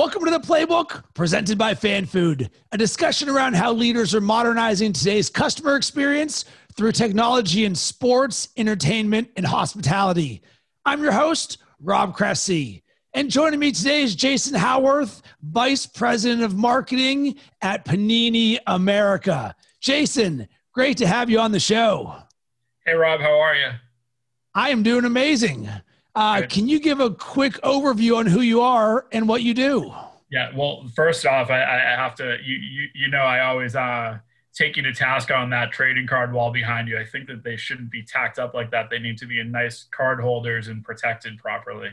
Welcome to the Playbook, presented by FanFood, a discussion around how leaders are modernizing today's customer experience through technology in sports, entertainment, and hospitality. I'm your host, Rob Cressy. And joining me today is Jason Howarth, Vice President of Marketing at Panini America. Jason, great to have you on the show. Hey, Rob, how are you? I am doing amazing. Uh, can you give a quick overview on who you are and what you do? Yeah, well, first off, I, I have to, you, you, you know, I always uh, take you to task on that trading card wall behind you. I think that they shouldn't be tacked up like that. They need to be in nice card holders and protected properly.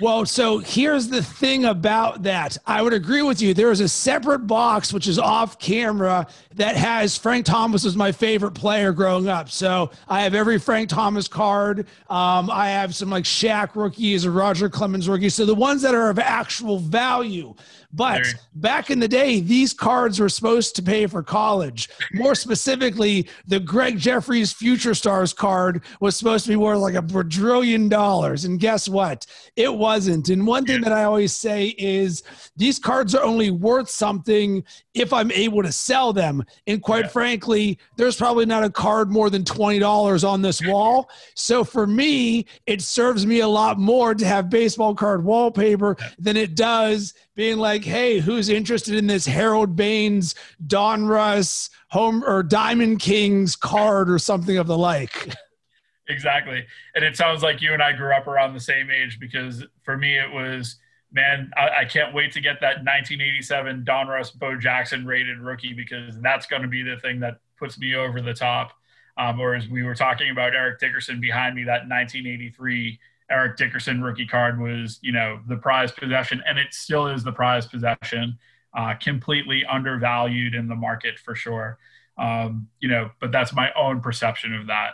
Well, so here's the thing about that. I would agree with you. There is a separate box, which is off camera, that has Frank Thomas was my favorite player growing up. So I have every Frank Thomas card. Um, I have some like Shaq rookies or Roger Clemens rookies. So the ones that are of actual value. But back in the day, these cards were supposed to pay for college. More specifically, the Gregg Jefferies Future Stars card was supposed to be worth like a quadrillion dollars. And guess what? It wasn't. And one thing that I always say is these cards are only worth something if I'm able to sell them. And quite yeah. frankly, there's probably not a card more than $20 on this wall. So for me, it serves me a lot more to have baseball card wallpaper than it does being like, hey, who's interested in this Harold Baines, Donruss, home or Diamond Kings card or something of the like? Exactly. And it sounds like you and I grew up around the same age because for me it was, man, I, I can't wait to get that 1987 Don Donruss Bo Jackson rated rookie because that's going to be the thing that puts me over the top. Um, or as we were talking about Eric Dickerson behind me, that 1983 Eric Dickerson rookie card was, you know, the prized possession, and it still is the prized possession. Uh, completely undervalued in the market for sure. Um, you know, but that's my own perception of that.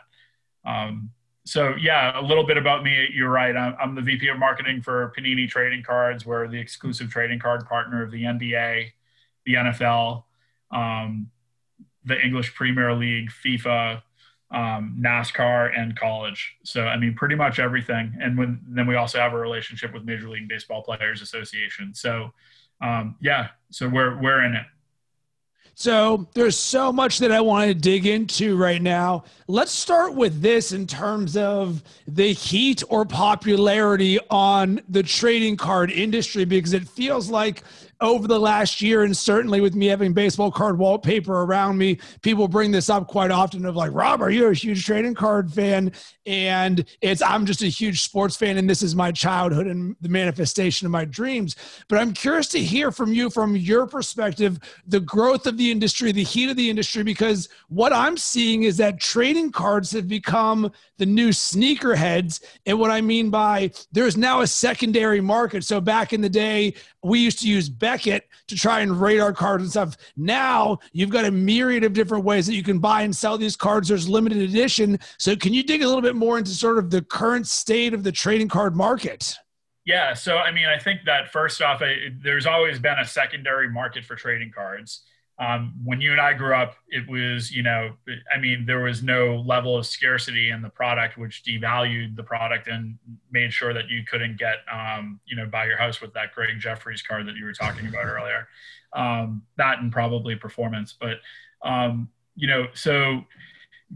Um, so yeah, a little bit about me. You're right. I'm, I'm, the VP of marketing for Panini Trading Cards. We're the exclusive trading card partner of the NBA, the NFL, um, the English Premier League, FIFA, um, NASCAR, and college. So I mean, pretty much everything. And when, then we also have a relationship with Major League Baseball Players Association. So um, yeah, so we're we're in it. So there's so much that I want to dig into right now. Let's start with this in terms of the heat or popularity on the trading card industry because it feels like over the last year, and certainly with me having baseball card wallpaper around me, people bring this up quite often of like, Rob, are you a huge trading card fan? And it's, I'm just a huge sports fan, and this is my childhood and the manifestation of my dreams. But I'm curious to hear from you, from your perspective, the growth of the industry, the heat of the industry, because what I'm seeing is that trading cards have become the new sneakerheads. And what I mean by there's now a secondary market. So back in the day, we used to use Beckett to try and rate our cards and stuff. Now you've got a myriad of different ways that you can buy and sell these cards. There's limited edition. So can you dig a little bit more into sort of the current state of the trading card market? Yeah. So, I mean, I think that first off, I, there's always been a secondary market for trading cards. Um, when you and I grew up, it was, you know, I mean, there was no level of scarcity in the product, which devalued the product and made sure that you couldn't get, um, you know, buy your house with that Gregg Jefferies card that you were talking about earlier. Um, that and probably performance. But, um, you know, so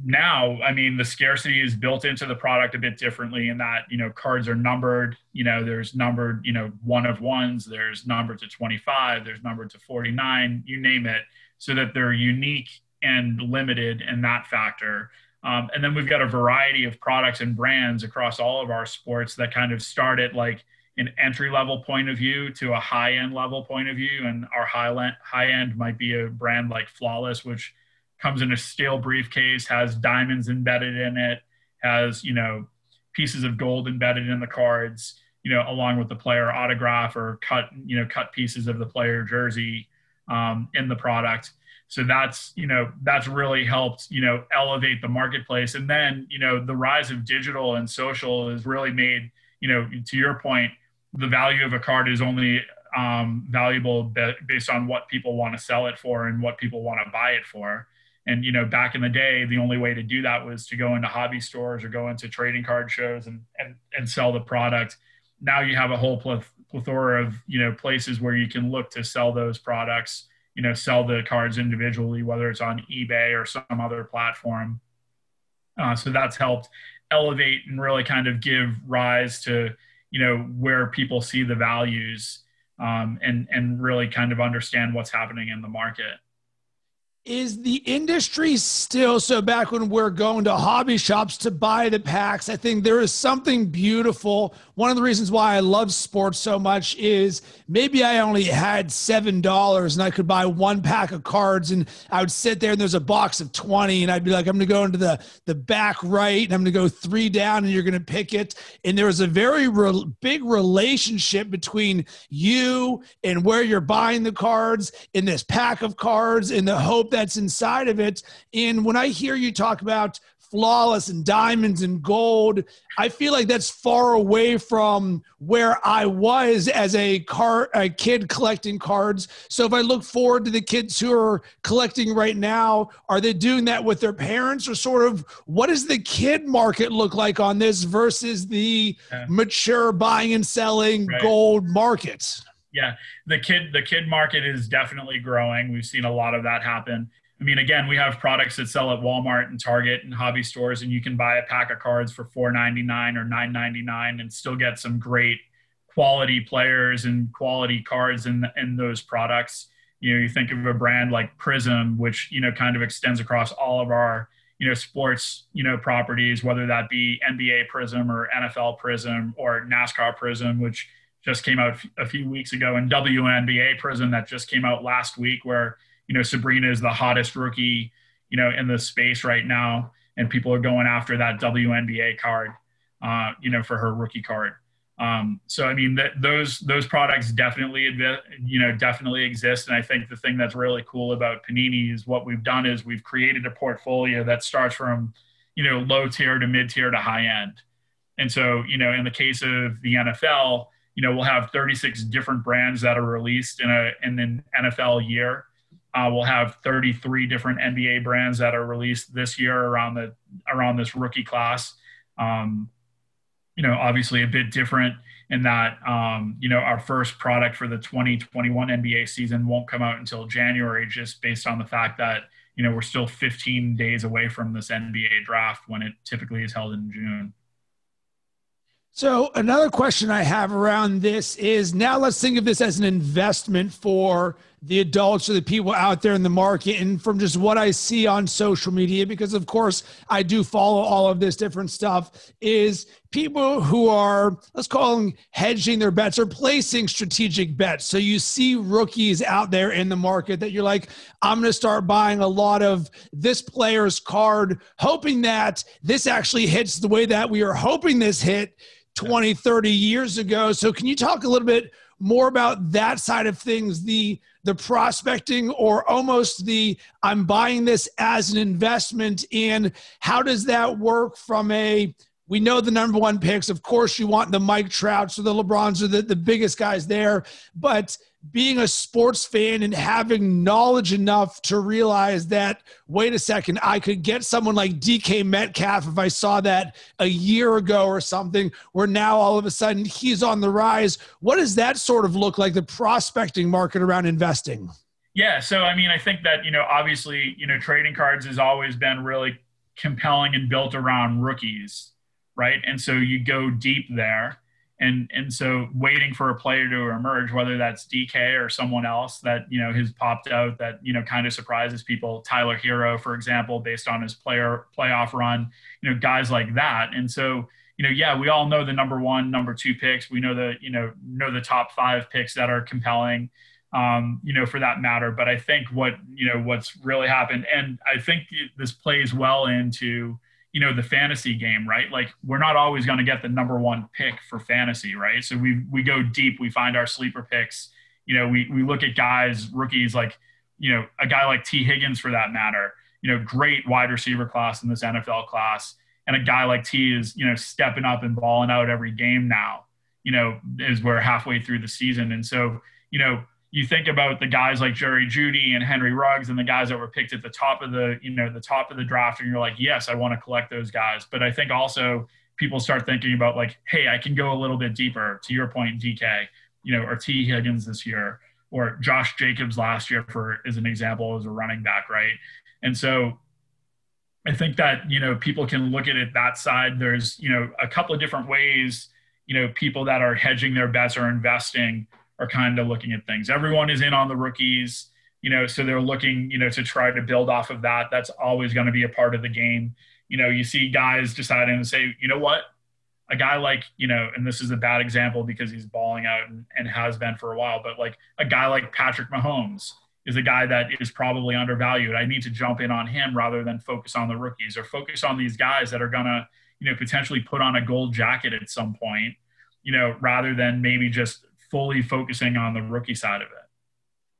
now, I mean, the scarcity is built into the product a bit differently in that, you know, cards are numbered, you know, there's numbered, you know, one of ones, there's numbered to 25, there's numbered to 49, you name it, so that they're unique and limited in that factor. Um, and then we've got a variety of products and brands across all of our sports that kind of start at like an entry level point of view to a high end level point of view. And our high, end high end might be a brand like Flawless, which comes in a steel briefcase, has diamonds embedded in it, has, you know, pieces of gold embedded in the cards, you know, along with the player autograph or cut, you know, cut pieces of the player jersey um, in the product. So that's, you know, that's really helped, you know, elevate the marketplace. And then, you know, the rise of digital and social has really made, you know, to your point, the value of a card is only um, valuable based on what people want to sell it for and what people want to buy it for. And you know, back in the day, the only way to do that was to go into hobby stores or go into trading card shows and and, and sell the product. Now you have a whole plethora of you know places where you can look to sell those products you know sell the cards individually whether it's on ebay or some other platform uh, so that's helped elevate and really kind of give rise to you know where people see the values um, and and really kind of understand what's happening in the market is the industry still so back when we're going to hobby shops to buy the packs i think there is something beautiful. One of the reasons why i love sports so much is maybe i only had seven dollars and i could buy one pack of cards and i would sit there and there's a box of 20 and i'd be like i'm going to go into the the back right and i'm going to go three down and you're going to pick it. And there was a very re- big relationship between you and where you're buying the cards in this pack of cards in the hope that that's inside of it. And when I hear you talk about flawless and diamonds and gold, I feel like that's far away from where I was as a car a kid collecting cards. So if I look forward to the kids who are collecting right now, are they doing that with their parents or sort of what does the kid market look like on this versus the yeah. mature buying and selling right. gold markets? Yeah, the kid the kid market is definitely growing. We've seen a lot of that happen. I mean, again, we have products that sell at Walmart and Target and hobby stores, and you can buy a pack of cards for four ninety nine or nine ninety nine and still get some great quality players and quality cards in in those products. You know, you think of a brand like Prizm, which you know kind of extends across all of our you know sports you know properties, whether that be NBA Prizm or NFL Prizm or NASCAR Prizm, which just came out a few weeks ago, and WNBA Prizm that just came out last week, where you know Sabrina is the hottest rookie you know in the space right now, and people are going after that WNBA card, uh, you know, for her rookie card. Um, so I mean, that those those products definitely you know definitely exist, and I think the thing that's really cool about Panini is what we've done is we've created a portfolio that starts from you know low tier to mid tier to high end, and so you know in the case of the NFL you know, we'll have 36 different brands that are released in a in an NFL year. Uh, we'll have 33 different NBA brands that are released this year around the around this rookie class. Um, you know, obviously a bit different in that um, you know our first product for the 2021 NBA season won't come out until January, just based on the fact that you know we're still 15 days away from this NBA draft when it typically is held in June. So, another question I have around this is now let's think of this as an investment for the adults or the people out there in the market. And from just what I see on social media, because of course I do follow all of this different stuff, is people who are, let's call them hedging their bets or placing strategic bets. So, you see rookies out there in the market that you're like, I'm going to start buying a lot of this player's card, hoping that this actually hits the way that we are hoping this hit 20, 30 years ago. So can you talk a little bit more about that side of things, the the prospecting or almost the I'm buying this as an investment in how does that work from a we know the number one picks. Of course, you want the Mike Trouts or the LeBrons or the, the biggest guys there. But being a sports fan and having knowledge enough to realize that, wait a second, I could get someone like DK Metcalf if I saw that a year ago or something, where now all of a sudden he's on the rise. What does that sort of look like, the prospecting market around investing? Yeah. So, I mean, I think that, you know, obviously, you know, trading cards has always been really compelling and built around rookies, right? And so you go deep there and and so waiting for a player to emerge, whether that's DK or someone else that you know has popped out that you know kind of surprises people. Tyler Herro for example, based on his player playoff run, you know guys like that. And so you know, yeah, we all know the number one, number two picks. We know the you know know the top five picks that are compelling. Um, you know, for that matter. But I think what you know what's really happened, and I think this plays well into you know the fantasy game right? Like we're not always going to get the number one pick for fantasy right? So we we go deep we find our sleeper picks. You know we we look at guys rookies like you know a guy like Tee Higgins for that matter you know great wide receiver class in this NFL class. And a guy like T is you know stepping up and balling out every game now you know as we're halfway through the season. And so you know you think about the guys like Jerry Jeudy and Henry Ruggs and the guys that were picked at the top of the, you know, the top of the draft, and you're like, yes, I want to collect those guys. But I think also people start thinking about like, hey, I can go a little bit deeper. To your point, DK, you know, or Tee Higgins this year, or Josh Jacobs last year for as an example as a running back, right? And so I think that you know people can look at it that side. There's you know a couple of different ways. You know, people that are hedging their bets or investing are kind of looking at things. Everyone is in on the rookies, you know, so they're looking, you know, to try to build off of that. That's always going to be a part of the game. You know, you see guys deciding to say, you know what, a guy like, you know, and this is a bad example because he's balling out and, and has been for a while, but like a guy like Patrick Mahomes is a guy that is probably undervalued. I need to jump in on him rather than focus on the rookies or focus on these guys that are going to, you know, potentially put on a gold jacket at some point, you know, rather than maybe just fully focusing on the rookie side of it.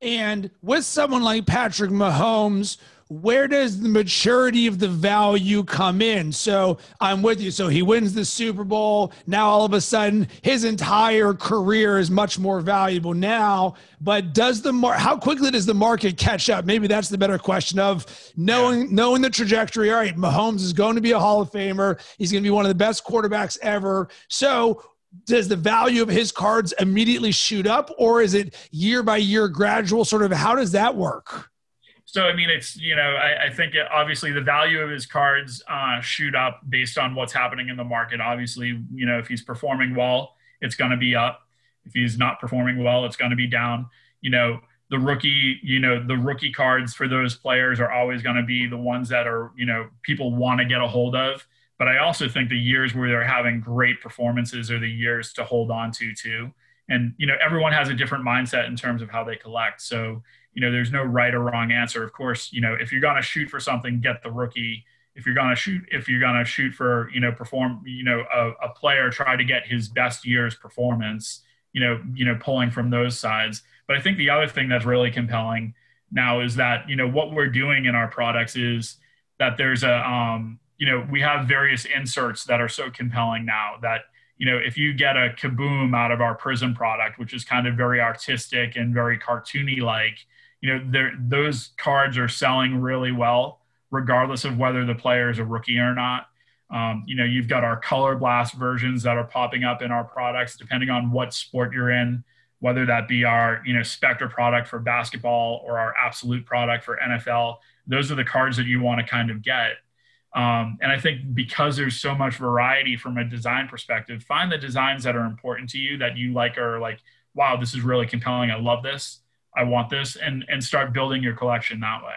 And with someone like Patrick Mahomes, where does the maturity of the value come in? So I'm with you. So he wins the Super Bowl. Now all of a sudden his entire career is much more valuable now. But does the mar- how quickly does the market catch up? Maybe that's the better question of knowing yeah. knowing the trajectory. All right, Mahomes is going to be a Hall of Famer. He's going to be one of the best quarterbacks ever. So does the value of his cards immediately shoot up or is it year by year gradual? Sort of how does that work? So i mean it's you know i, I think it, obviously the value of his cards uh, shoot up based on what's happening in the market. Obviously you know if he's performing well it's going to be up. If he's not performing well it's going to be down. You know the rookie you know the rookie cards for those players are always going to be the ones that are you know people want to get a hold of but I also think the years where they're having great performances are the years to hold on to too. And you know, everyone has a different mindset in terms of how they collect. So you know, there's no right or wrong answer. Of course, you know, if you're gonna shoot for something, get the rookie. If you're gonna shoot, if you're gonna shoot for, you know, perform, you know, a, a player, try to get his best year's performance. You know, you know, pulling from those sides. But I think the other thing that's really compelling now is that you know what we're doing in our products is that there's a um, you know, we have various inserts that are so compelling now that, you know, if you get a kaboom out of our Prizm product, which is kind of very artistic and very cartoony like, you know, those cards are selling really well, regardless of whether the player is a rookie or not. Um, you know, you've got our color blast versions that are popping up in our products, depending on what sport you're in, whether that be our, you know, Spectra product for basketball or our Absolute product for NFL. Those are the cards that you want to kind of get. Um, and I think because there's so much variety from a design perspective, find the designs that are important to you that you like are like, wow, this is really compelling. I love this. I want this, and and start building your collection that way.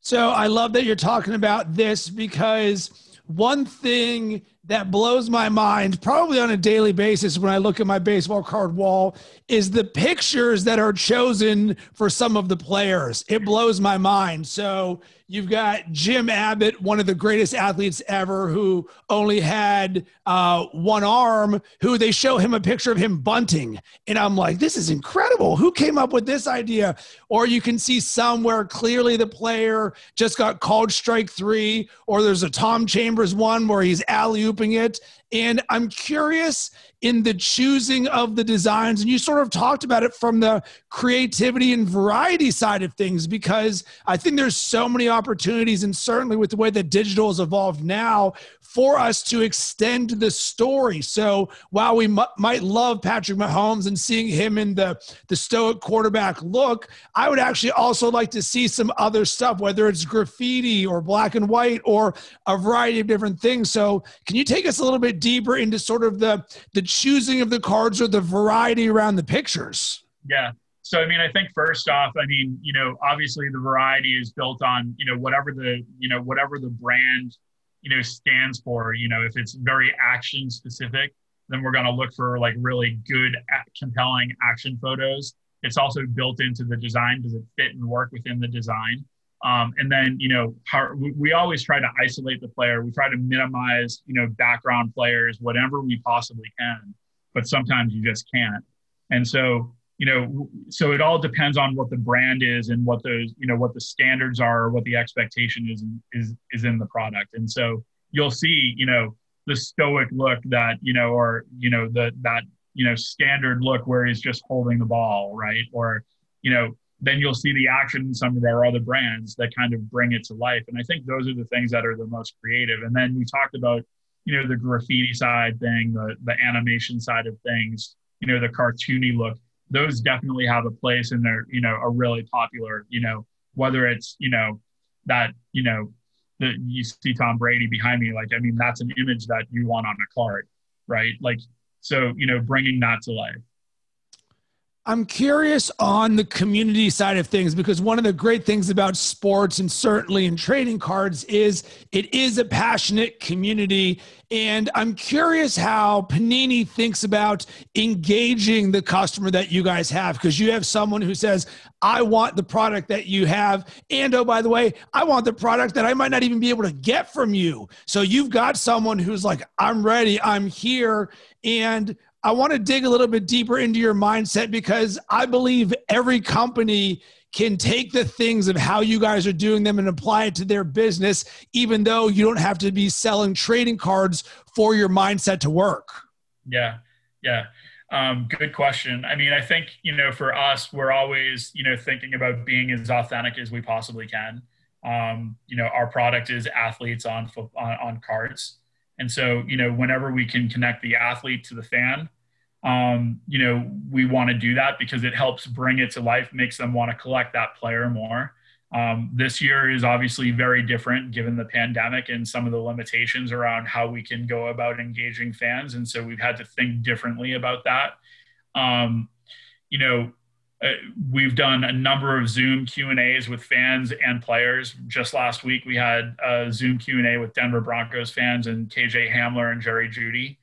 So I love that you're talking about this because one thing that blows my mind probably on a daily basis when I look at my baseball card wall is the pictures that are chosen for some of the players. It blows my mind. So You've got Jim Abbott, one of the greatest athletes ever, who only had uh, one arm, who they show him a picture of him bunting. And I'm like, this is incredible. Who came up with this idea? Or you can see somewhere clearly the player just got called strike three, or there's a Tom Chambers one where he's alley it. And I'm curious in the choosing of the designs. And you sort of talked about it from the creativity and variety side of things, because I think there's so many opportunities, and certainly with the way that digital has evolved now, for us to extend the story. So while we m- might love Patrick Mahomes and seeing him in the, the stoic quarterback look, I would actually also like to see some other stuff, whether it's graffiti or black and white or a variety of different things. So can you take us a little bit deeper into sort of the, the choosing of the cards or the variety around the pictures? Yeah. So, I mean, I think first off, I mean, you know, obviously the variety is built on, you know, whatever the, you know, whatever the brand you know stands for you know if it's very action specific then we're going to look for like really good compelling action photos it's also built into the design does it fit and work within the design um, and then you know how, we, always try to isolate the player. We try to minimize you know background players whatever we possibly can but sometimes you just can't. And so you know so it all depends on what the brand is and what those you know what the standards are what the expectation is is is in the product. And so you'll see you know the stoic look that you know or you know the that you know standard look where he's just holding the ball right? Or you know then you'll see the action in some of our other brands that kind of bring it to life and i think those are the things that are the most creative and then we talked about you know the graffiti side thing the the animation side of things you know, the cartoony look. Those definitely have a place and they're, you know, are really popular, you know, whether it's, you know, that, you know, that you see Tom Brady behind me, like, I mean, that's an image that you want on a card, right? Like, so, you know, bringing that to life. I'm curious on the community side of things because one of the great things about sports and certainly in trading cards is it is a passionate community. And I'm curious how Panini thinks about engaging the customer that you guys have because you have someone who says, I want the product that you have. And oh, by the way, I want the product that I might not even be able to get from you. So you've got someone who's like, I'm ready, I'm here. And I want to dig a little bit deeper into your mindset because I believe every company can take the things of how you guys are doing them and apply it to their business, even though you don't have to be selling trading cards for your mindset to work. Yeah. Yeah. Um, good question. I mean, I think, you know, for us, we're always, you know, thinking about being as authentic as we possibly can. Um, you know, our product is athletes on, on, on cards. And so, you know, whenever we can connect the athlete to the fan, um, you know, we want to do that because it helps bring it to life, makes them want to collect that player more. Um, this year is obviously very different given the pandemic and some of the limitations around how we can go about engaging fans. And so we've had to think differently about that. Um, you know, Uh, we've done a number of Zoom Q and A's with fans and players. Just last week, we had a Zoom Q and A with Denver Broncos fans and KJ Hamler and Jerry Jeudy,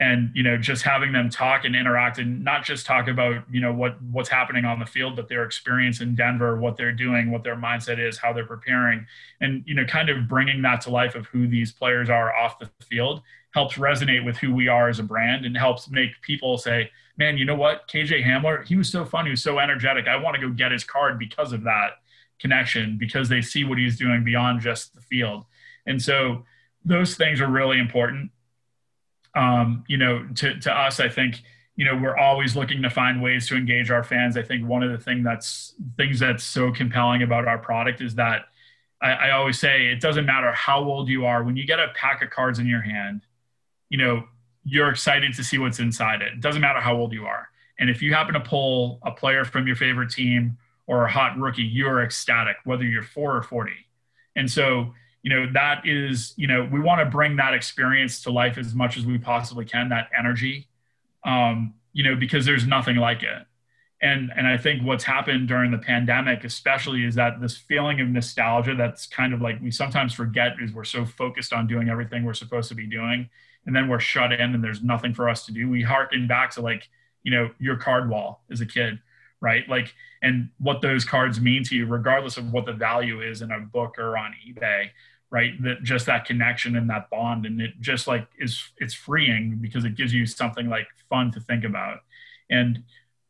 and you know, just having them talk and interact, and not just talk about you know what what's happening on the field, but their experience in Denver, what they're doing, what their mindset is, how they're preparing, and you know, kind of bringing that to life of who these players are off the field helps resonate with who we are as a brand and helps make people say, man, you know what? KJ Hamler, he was so fun. He was so energetic. I want to go get his card because of that connection, because they see what he's doing beyond just the field. And so those things are really important. Um, you know, to, to us, I think, you know, we're always looking to find ways to engage our fans. I think one of the thing that's things that's so compelling about our product is that I, I always say it doesn't matter how old you are, when you get a pack of cards in your hand, you know, you're excited to see what's inside it. It doesn't matter how old you are. And if you happen to pull a player from your favorite team or a hot rookie, you're ecstatic, whether you're four or 40. And so, you know, that is, you know, we want to bring that experience to life as much as we possibly can, that energy, um, you know, because there's nothing like it. And, and I think what's happened during the pandemic, especially, is that this feeling of nostalgia that's kind of like we sometimes forget is we're so focused on doing everything we're supposed to be doing and then we're shut in and there's nothing for us to do. We harken back to like, you know, your card wall as a kid, right? Like, and what those cards mean to you, regardless of what the value is in a book or on eBay, right? That just that connection and that bond, and it just like is it's freeing because it gives you something like fun to think about, and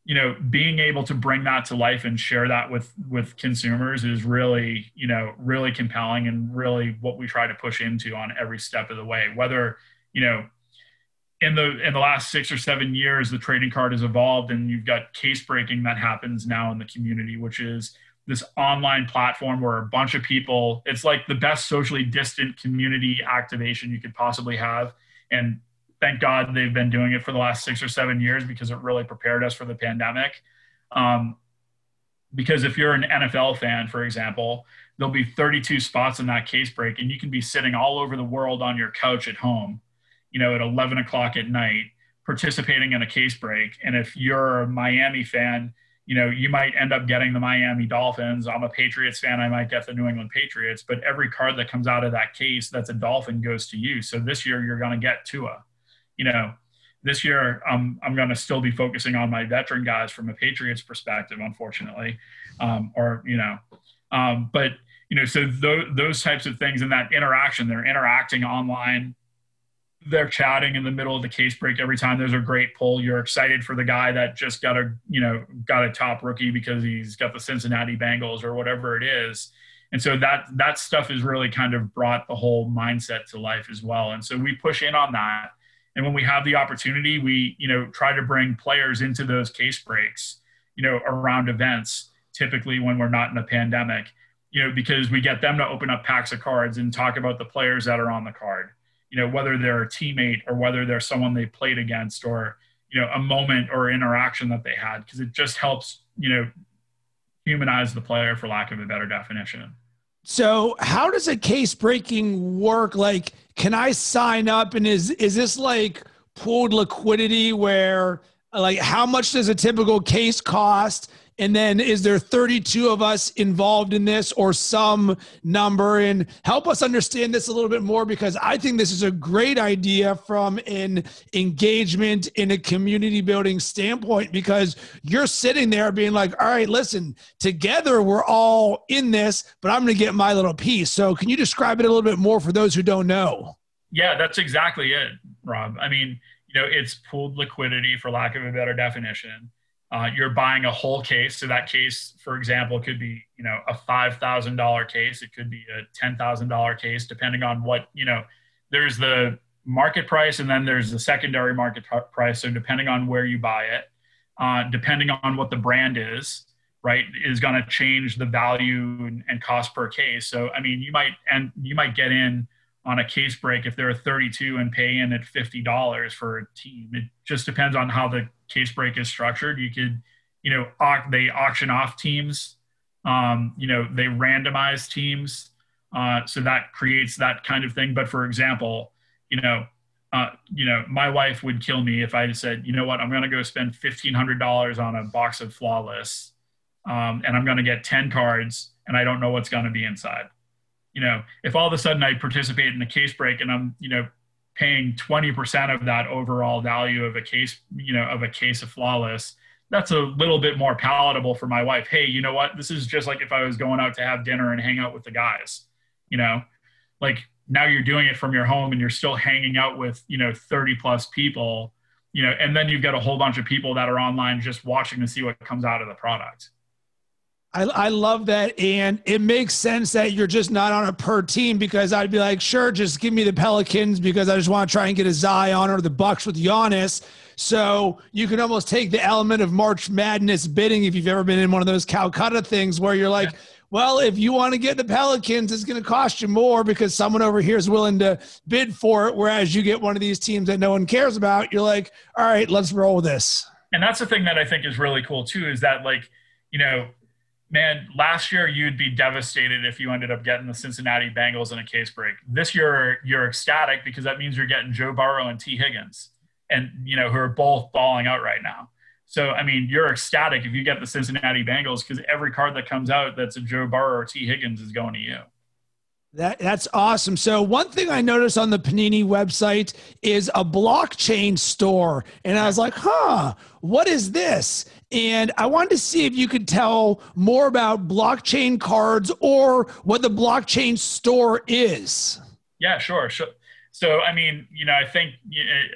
you know, being able to bring that to life and share that with with consumers is really, you know, really compelling and really what we try to push into on every step of the way, whether you know, in the in the last six or seven years, the trading card has evolved, and you've got case breaking that happens now in the community, which is this online platform where a bunch of people. It's like the best socially distant community activation you could possibly have, and thank God they've been doing it for the last six or seven years because it really prepared us for the pandemic. Um, because if you're an NFL fan, for example, there'll be 32 spots in that case break, and you can be sitting all over the world on your couch at home you know, at 11 o'clock at night participating in a case break. And if you're a Miami fan, you know, you might end up getting the Miami Dolphins. I'm a Patriots fan. I might get the New England Patriots, but every card that comes out of that case that's a Dolphin goes to you. So this year you're going to get Tua. You know, this year um, I'm going to still be focusing on my veteran guys from a Patriots perspective, unfortunately. Um, or, you know, um, but, you know, so th- those types of things and that interaction, they're interacting online they're chatting in the middle of the case break every time there's a great pull. You're excited for the guy that just got a you know got a top rookie because he's got the Cincinnati Bengals or whatever it is. And so that that stuff has really kind of brought the whole mindset to life as well. And so we push in on that. And when we have the opportunity, we you know try to bring players into those case breaks, you know, around events. Typically when we're not in a pandemic, you know, because we get them to open up packs of cards and talk about the players that are on the card you know, whether they're a teammate or whether they're someone they played against or, you know a moment or interaction that they had because it just helps you know humanize the player for lack of a better definition. So how does a case breaking work? Like can i sign up? And is is this like pooled liquidity where like how much does a typical case cost and then is there 32 of us involved in this or some number? And help us understand this a little bit more because I think this is a great idea from an engagement in a community building standpoint because you're sitting there being like, all right, listen, together we're all in this, but I'm going to get my little piece. So can you describe it a little bit more for those who don't know? Yeah, that's exactly it, Rob. I mean, you know, it's pooled liquidity for lack of a better definition uh, you're buying a whole case. So that case, for example, could be you know a five thousand dollar case. It could be a ten thousand dollar case, depending on what you know. There's the market price, and then there's the secondary market price. So depending on where you buy it, uh, depending on what the brand is, right, is going to change the value and, and cost per case. So I mean, you might and you might get in on a case break if they're 32 and pay in at $50 for a team. It just depends on how the case break is structured. You could, you know, au- they auction off teams. Um, you know, they randomize teams. Uh, so that creates that kind of thing. But for example, you know, uh, you know, my wife would kill me if I said, you know what, I'm going to go spend $1,500 on a box of flawless um, and I'm going to get 10 cards and I don't know what's going to be inside you know, if all of a sudden I participate in a case break and I'm, you know, paying 20% of that overall value of a case, you know, of a case of flawless, that's a little bit more palatable for my wife. Hey, you know what? This is just like if I was going out to have dinner and hang out with the guys, you know, like now you're doing it from your home and you're still hanging out with, you know, 30 plus people, you know, and then you've got a whole bunch of people that are online just watching to see what comes out of the product. I, I love that. And it makes sense that you're just not on a per team because I'd be like, sure, just give me the Pelicans because I just want to try and get a Zion or the Bucks with Giannis. So you can almost take the element of March Madness bidding if you've ever been in one of those Calcutta things where you're like, yeah. well, if you want to get the Pelicans, it's going to cost you more because someone over here is willing to bid for it. Whereas you get one of these teams that no one cares about, you're like, all right, let's roll with this. And that's the thing that I think is really cool too, is that like, you know, man, last year you'd be devastated if you ended up getting the Cincinnati Bengals in a case break. This year you're ecstatic because that means you're getting Joe Burrow and Tee Higgins, and you know who are both balling out right now. So I mean, you're ecstatic if you get the Cincinnati Bengals because every card that comes out that's a Joe Burrow or Tee Higgins is going to you. That that's awesome. So one thing I noticed on the Panini website is a blockchain store, and I was like, "Huh, what is this?" And I wanted to see if you could tell more about blockchain cards or what the blockchain store is. Yeah, sure. sure. So I mean, you know, I think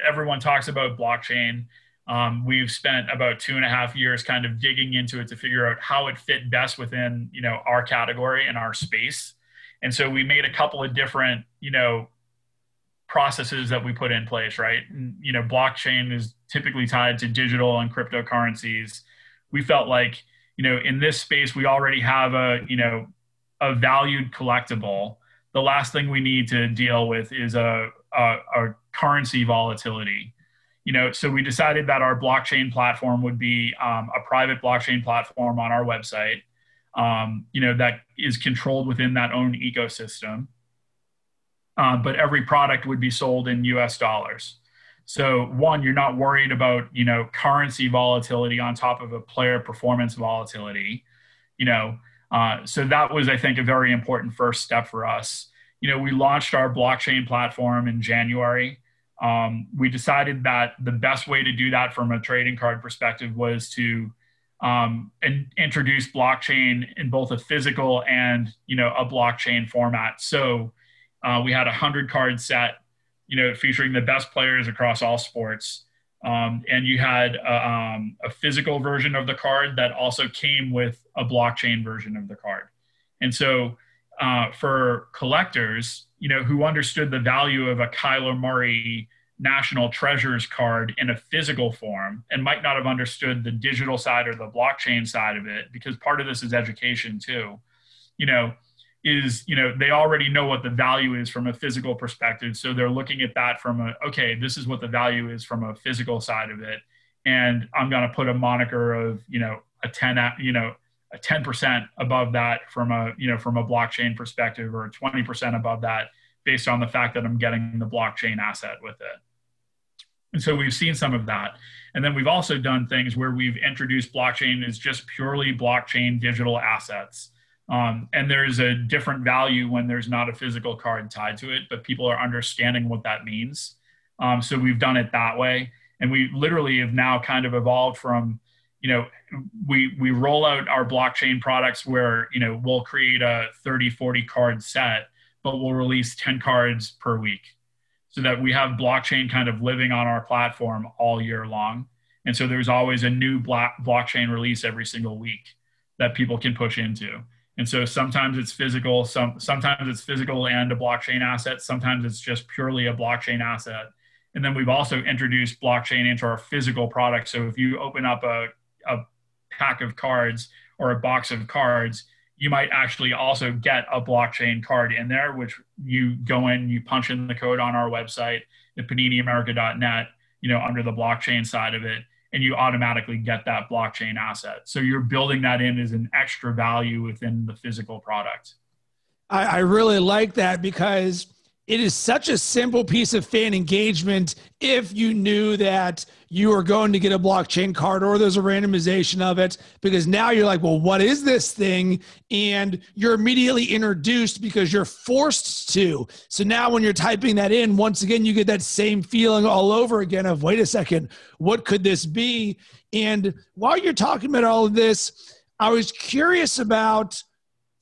everyone talks about blockchain. Um, we've spent about two and a half years kind of digging into it to figure out how it fit best within you know our category and our space and so we made a couple of different, you know, processes that we put in place, right? And, you know, blockchain is typically tied to digital and cryptocurrencies. We felt like, you know, in this space, we already have a, you know, a valued collectible. The last thing we need to deal with is a, a, a currency volatility. You know, so we decided that our blockchain platform would be um, a private blockchain platform on our website um, you know, that is controlled within that own ecosystem. Uh, but every product would be sold in US dollars. So one, you're not worried about, you know, currency volatility on top of a player performance volatility, you know. Uh, so that was, I think, a very important first step for us. You know, we launched our blockchain platform in January. Um, we decided that the best way to do that from a trading card perspective was to um, and introduce blockchain in both a physical and you know a blockchain format. So uh, we had a hundred card set, you know, featuring the best players across all sports, um, and you had a, um, a, physical version of the card that also came with a blockchain version of the card. And so uh, for collectors, you know, who understood the value of a Kyler Murray national treasures card in a physical form and might not have understood the digital side or the blockchain side of it because part of this is education too you know is you know they already know what the value is from a physical perspective so they're looking at that from a okay this is what the value is from a physical side of it and I'm going to put a moniker of you know a 10 you know a 10% above that from a you know from a blockchain perspective or 20% above that based on the fact that I'm getting the blockchain asset with it. And so we've seen some of that. And then we've also done things where we've introduced blockchain as just purely blockchain digital assets. Um, and there's a different value when there's not a physical card tied to it, but people are understanding what that means. Um, so we've done it that way. And we literally have now kind of evolved from, you know, we, we roll out our blockchain products where, you know, we'll create a 30, 40 card set, but we'll release 10 cards per week so that we have blockchain kind of living on our platform all year long. And so there's always a new block, blockchain release every single week that people can push into. And so sometimes it's physical, some, sometimes it's physical and a blockchain asset, sometimes it's just purely a blockchain asset. And then we've also introduced blockchain into our physical product. So if you open up a, a pack of cards or a box of cards, you might actually also get a blockchain card in there, which you go in, you punch in the code on our website at paniniamerica.net, you know, under the blockchain side of it, and you automatically get that blockchain asset. So you're building that in as an extra value within the physical product. I, I really like that because it is such a simple piece of fan engagement if you knew that you are going to get a blockchain card or there's a randomization of it because now you're like well what is this thing? And you're immediately introduced because you're forced to. So now when you're typing that in once again you get that same feeling all over again of wait a second what could this be? And while you're talking about all of this i was curious about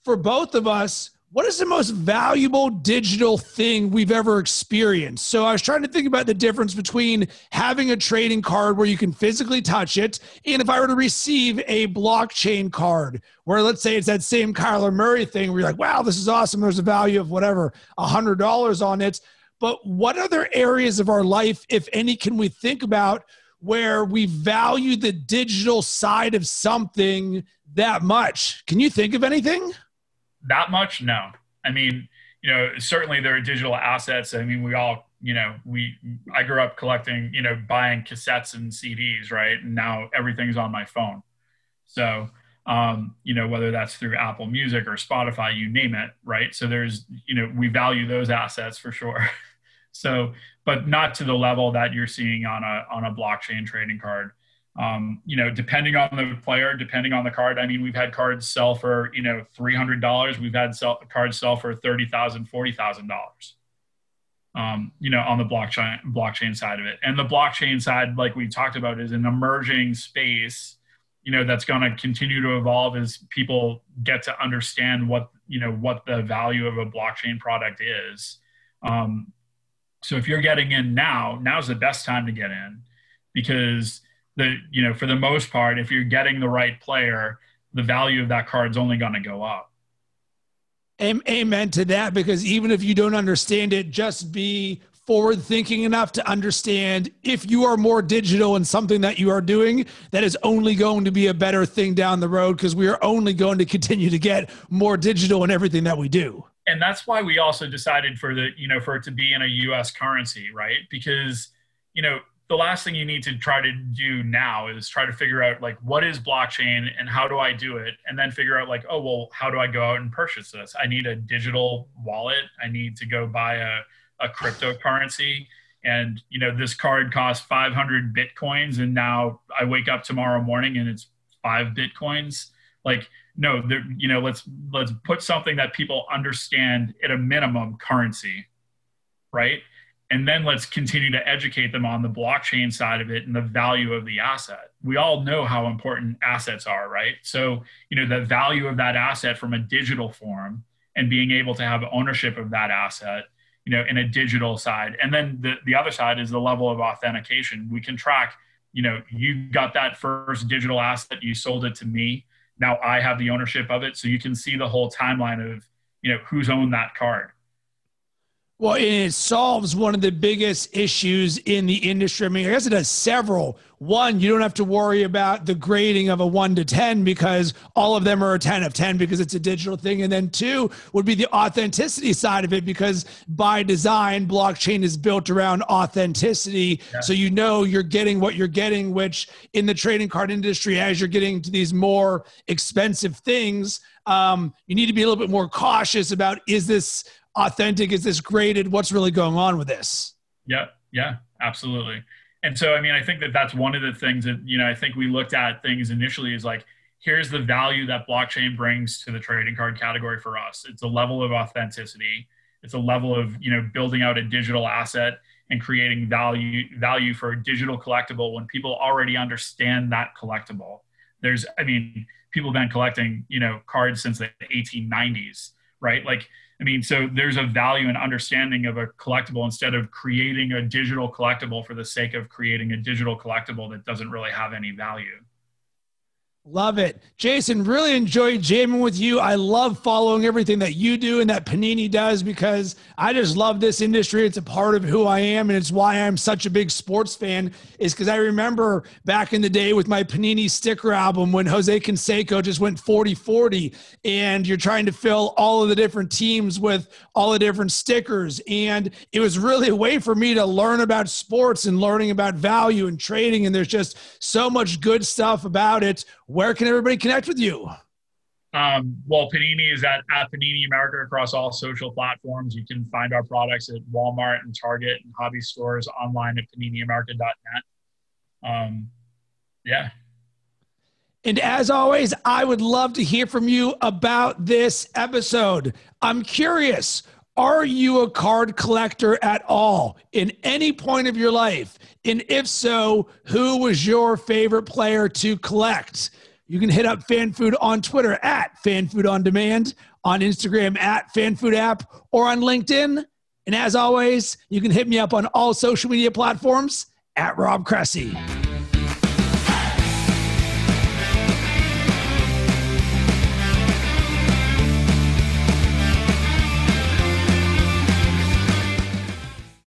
for both of us what is the most valuable digital thing we've ever experienced? So I was trying to think about the difference between having a trading card where you can physically touch it, and if I were to receive a blockchain card, where let's say it's that same Kyler Murray thing where you're like, wow, this is awesome. There's a value of whatever, a hundred dollars on it. But what other areas of our life, if any, can we think about where we value the digital side of something that much? Can you think of anything? That much? No. I mean, you know, certainly there are digital assets. I mean, we all, you know, we, I grew up collecting, you know, buying cassettes and CDs, right? And now everything's on my phone. So, um, you know, whether that's through Apple Music or Spotify, you name it, right? So there's, you know, we value those assets for sure. so, but not to the level that you're seeing on a on a blockchain trading card. Um, you know, depending on the player, depending on the card. I mean, we've had cards sell for you know three hundred dollars. We've had sell, cards sell for thirty thousand, forty thousand dollars. Um, you know, on the blockchain blockchain side of it, and the blockchain side, like we talked about, is an emerging space. You know, that's going to continue to evolve as people get to understand what you know what the value of a blockchain product is. Um, so if you're getting in now, now's the best time to get in because the you know for the most part if you're getting the right player the value of that card is only going to go up. Amen to that because even if you don't understand it just be forward thinking enough to understand if you are more digital in something that you are doing that is only going to be a better thing down the road because we are only going to continue to get more digital in everything that we do. And that's why we also decided for the you know for it to be in a us currency right? Because you know the last thing you need to try to do now is try to figure out like what is blockchain and how do I do it? And then figure out like oh well how do I go out and purchase this? I need a digital wallet. I need to go buy a, a cryptocurrency. And you know this card costs 500 bitcoins and now I wake up tomorrow morning and it's 5 bitcoins. Like no you know let's let's put something that people understand at a minimum currency right and then let's continue to educate them on the blockchain side of it and the value of the asset. We all know how important assets are right? So you know the value of that asset from a digital form and being able to have ownership of that asset you know in a digital side. And then the, the other side is the level of authentication. We can track you know you got that first digital asset you sold it to me. Now i have the ownership of it. So you can see the whole timeline of you know who's owned that card Well, it solves one of the biggest issues in the industry. I mean, I guess it does several. One, you don't have to worry about the grading of a one to 10 because all of them are a 10 of 10 because it's a digital thing. And then two would be the authenticity side of it because by design, blockchain is built around authenticity. Yeah. So you know you're getting what you're getting, which in the trading card industry, as you're getting to these more expensive things, um, you need to be a little bit more cautious about is this authentic? Is this graded? What's really going on with this? Yeah, yeah, absolutely. And so, I mean, I think that that's one of the things that, you know, I think we looked at things initially is like, here's the value that blockchain brings to the trading card category for us. It's a level of authenticity. It's a level of, you know, building out a digital asset and creating value value for a digital collectible when people already understand that collectible. There's, I mean, people have been collecting, you know, cards since the 1890s, right? Like I mean, so there's a value and understanding of a collectible instead of creating a digital collectible for the sake of creating a digital collectible that doesn't really have any value. Love it. Jason, really enjoyed jamming with you. I love following everything that you do and that Panini does because I just love this industry. It's a part of who I am and it's why I'm such a big sports fan is because I remember back in the day with my Panini sticker album when Jose Canseco just went 40-40 and you're trying to fill all of the different teams with all the different stickers. And it was really a way for me to learn about sports and learning about value and trading. And there's just so much good stuff about it where can everybody connect with you? Um, well, Panini is at, at Panini America across all social platforms. You can find our products at Walmart and Target and hobby stores online at paniniamerica.net. Um, yeah. And as always, I would love to hear from you about this episode. I'm curious are you a card collector at all in any point of your life? And if so, who was your favorite player to collect? You can hit up FanFood on Twitter at FanFood On Demand, on Instagram at FanFood App, or on LinkedIn. And as always, you can hit me up on all social media platforms at Rob Cressy.